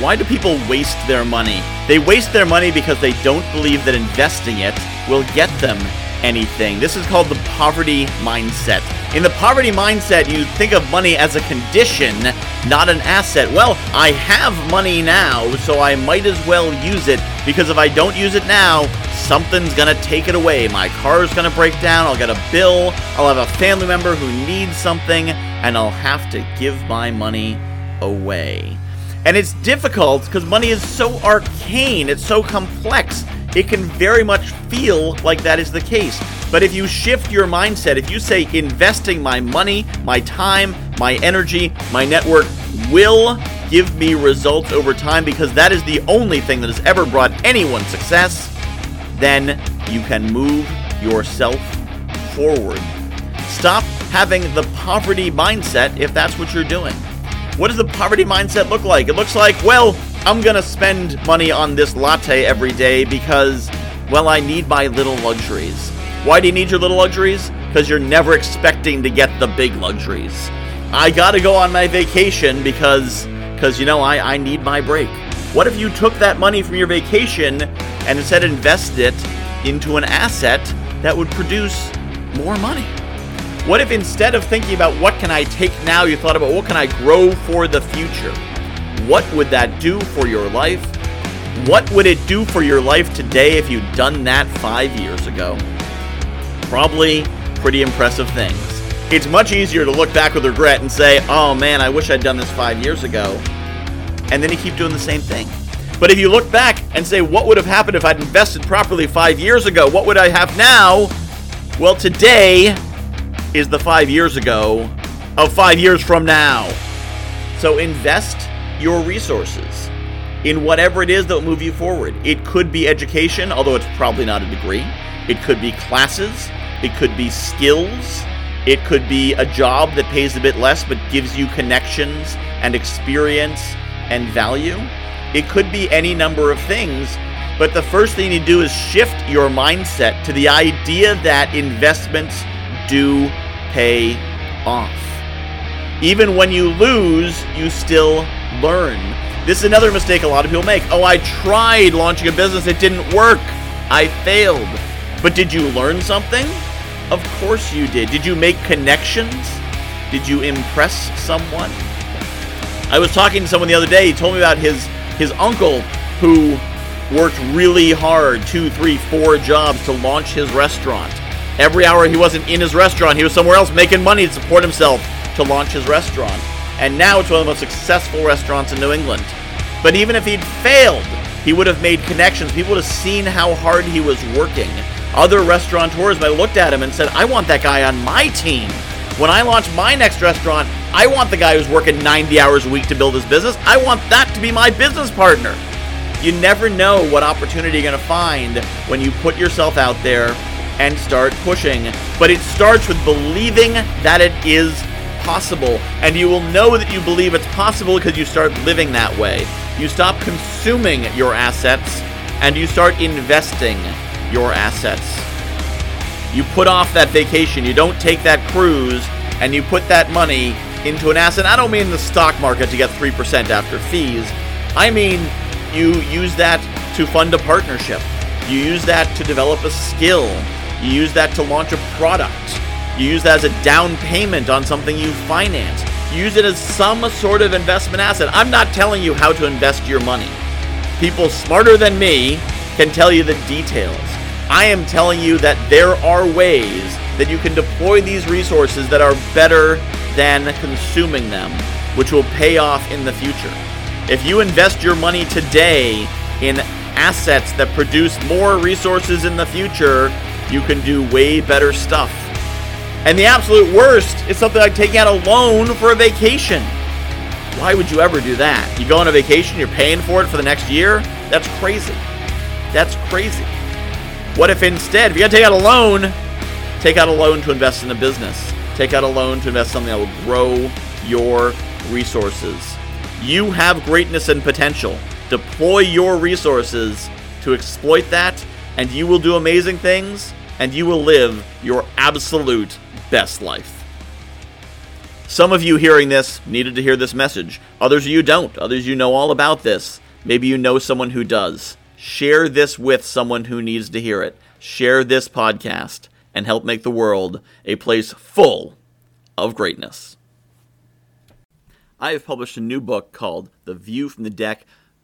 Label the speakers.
Speaker 1: Why do people waste their money? They waste their money because they don't believe that investing it will get them anything. This is called the poverty mindset. In the poverty mindset, you think of money as a condition, not an asset. Well, I have money now, so I might as well use it because if I don't use it now, something's gonna take it away. My car's gonna break down, I'll get a bill, I'll have a family member who needs something, and I'll have to give my money away. And it's difficult because money is so arcane, it's so complex it can very much feel like that is the case. But if you shift your mindset, if you say investing my money, my time, my energy, my network will give me results over time because that is the only thing that has ever brought anyone success, then you can move yourself forward. Stop having the poverty mindset if that's what you're doing. What does the poverty mindset look like? It looks like, well, I'm gonna spend money on this latte every day because, well, I need my little luxuries. Why do you need your little luxuries? Because you're never expecting to get the big luxuries. I gotta go on my vacation because, because you know, I, I need my break. What if you took that money from your vacation and instead invested it into an asset that would produce more money? What if instead of thinking about what can I take now, you thought about what can I grow for the future? What would that do for your life? What would it do for your life today if you'd done that five years ago? Probably pretty impressive things. It's much easier to look back with regret and say, oh man, I wish I'd done this five years ago. And then you keep doing the same thing. But if you look back and say, what would have happened if I'd invested properly five years ago? What would I have now? Well, today is the five years ago of five years from now. So invest your resources in whatever it is that will move you forward. It could be education, although it's probably not a degree. It could be classes. It could be skills. It could be a job that pays a bit less but gives you connections and experience and value. It could be any number of things. But the first thing you do is shift your mindset to the idea that investments do pay off. Even when you lose, you still learn. This is another mistake a lot of people make. Oh, I tried launching a business, it didn't work. I failed. But did you learn something? Of course you did. Did you make connections? Did you impress someone? I was talking to someone the other day. He told me about his his uncle who worked really hard, two, three, four jobs to launch his restaurant. Every hour he wasn't in his restaurant, he was somewhere else making money to support himself to launch his restaurant and now it's one of the most successful restaurants in New England. But even if he'd failed, he would have made connections. People would have seen how hard he was working. Other restaurateurs might have looked at him and said, I want that guy on my team. When I launch my next restaurant, I want the guy who's working 90 hours a week to build his business. I want that to be my business partner. You never know what opportunity you're going to find when you put yourself out there and start pushing. But it starts with believing that it is possible, and you will know that you believe it's possible because you start living that way. You stop consuming your assets and you start investing your assets. You put off that vacation, you don't take that cruise, and you put that money into an asset. I don't mean the stock market to get 3% after fees. I mean you use that to fund a partnership. You use that to develop a skill. You use that to launch a product. You use that as a down payment on something you finance. You use it as some sort of investment asset. I'm not telling you how to invest your money. People smarter than me can tell you the details. I am telling you that there are ways that you can deploy these resources that are better than consuming them, which will pay off in the future. If you invest your money today in assets that produce more resources in the future, you can do way better stuff. And the absolute worst is something like taking out a loan for a vacation. Why would you ever do that? You go on a vacation, you're paying for it for the next year? That's crazy. That's crazy. What if instead, if you got to take out a loan, take out a loan to invest in a business? Take out a loan to invest in something that will grow your resources. You have greatness and potential. Deploy your resources to exploit that, and you will do amazing things, and you will live your absolute best life. Some of you hearing this needed to hear this message. Others of you don't. Others you know all about this. Maybe you know someone who does. Share this with someone who needs to hear it. Share this podcast and help make the world a place full of greatness. I have published a new book called The View from the Deck